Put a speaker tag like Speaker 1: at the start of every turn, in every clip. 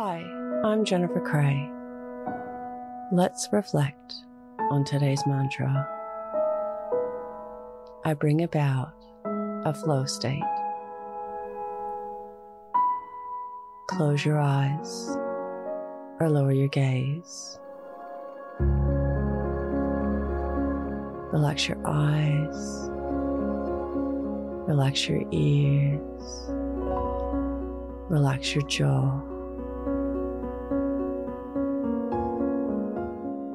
Speaker 1: Hi, I'm Jennifer Kray. Let's reflect on today's mantra. I bring about a flow state. Close your eyes or lower your gaze. Relax your eyes. Relax your ears. Relax your jaw.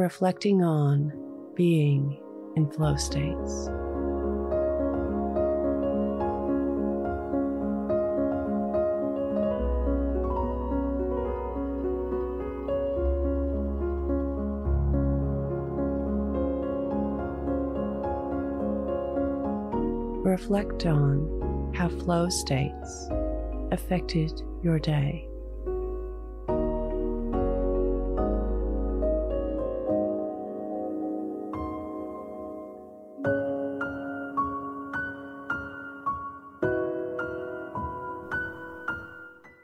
Speaker 1: Reflecting on being in flow states. Reflect on how flow states affected your day.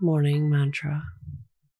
Speaker 1: morning mantra.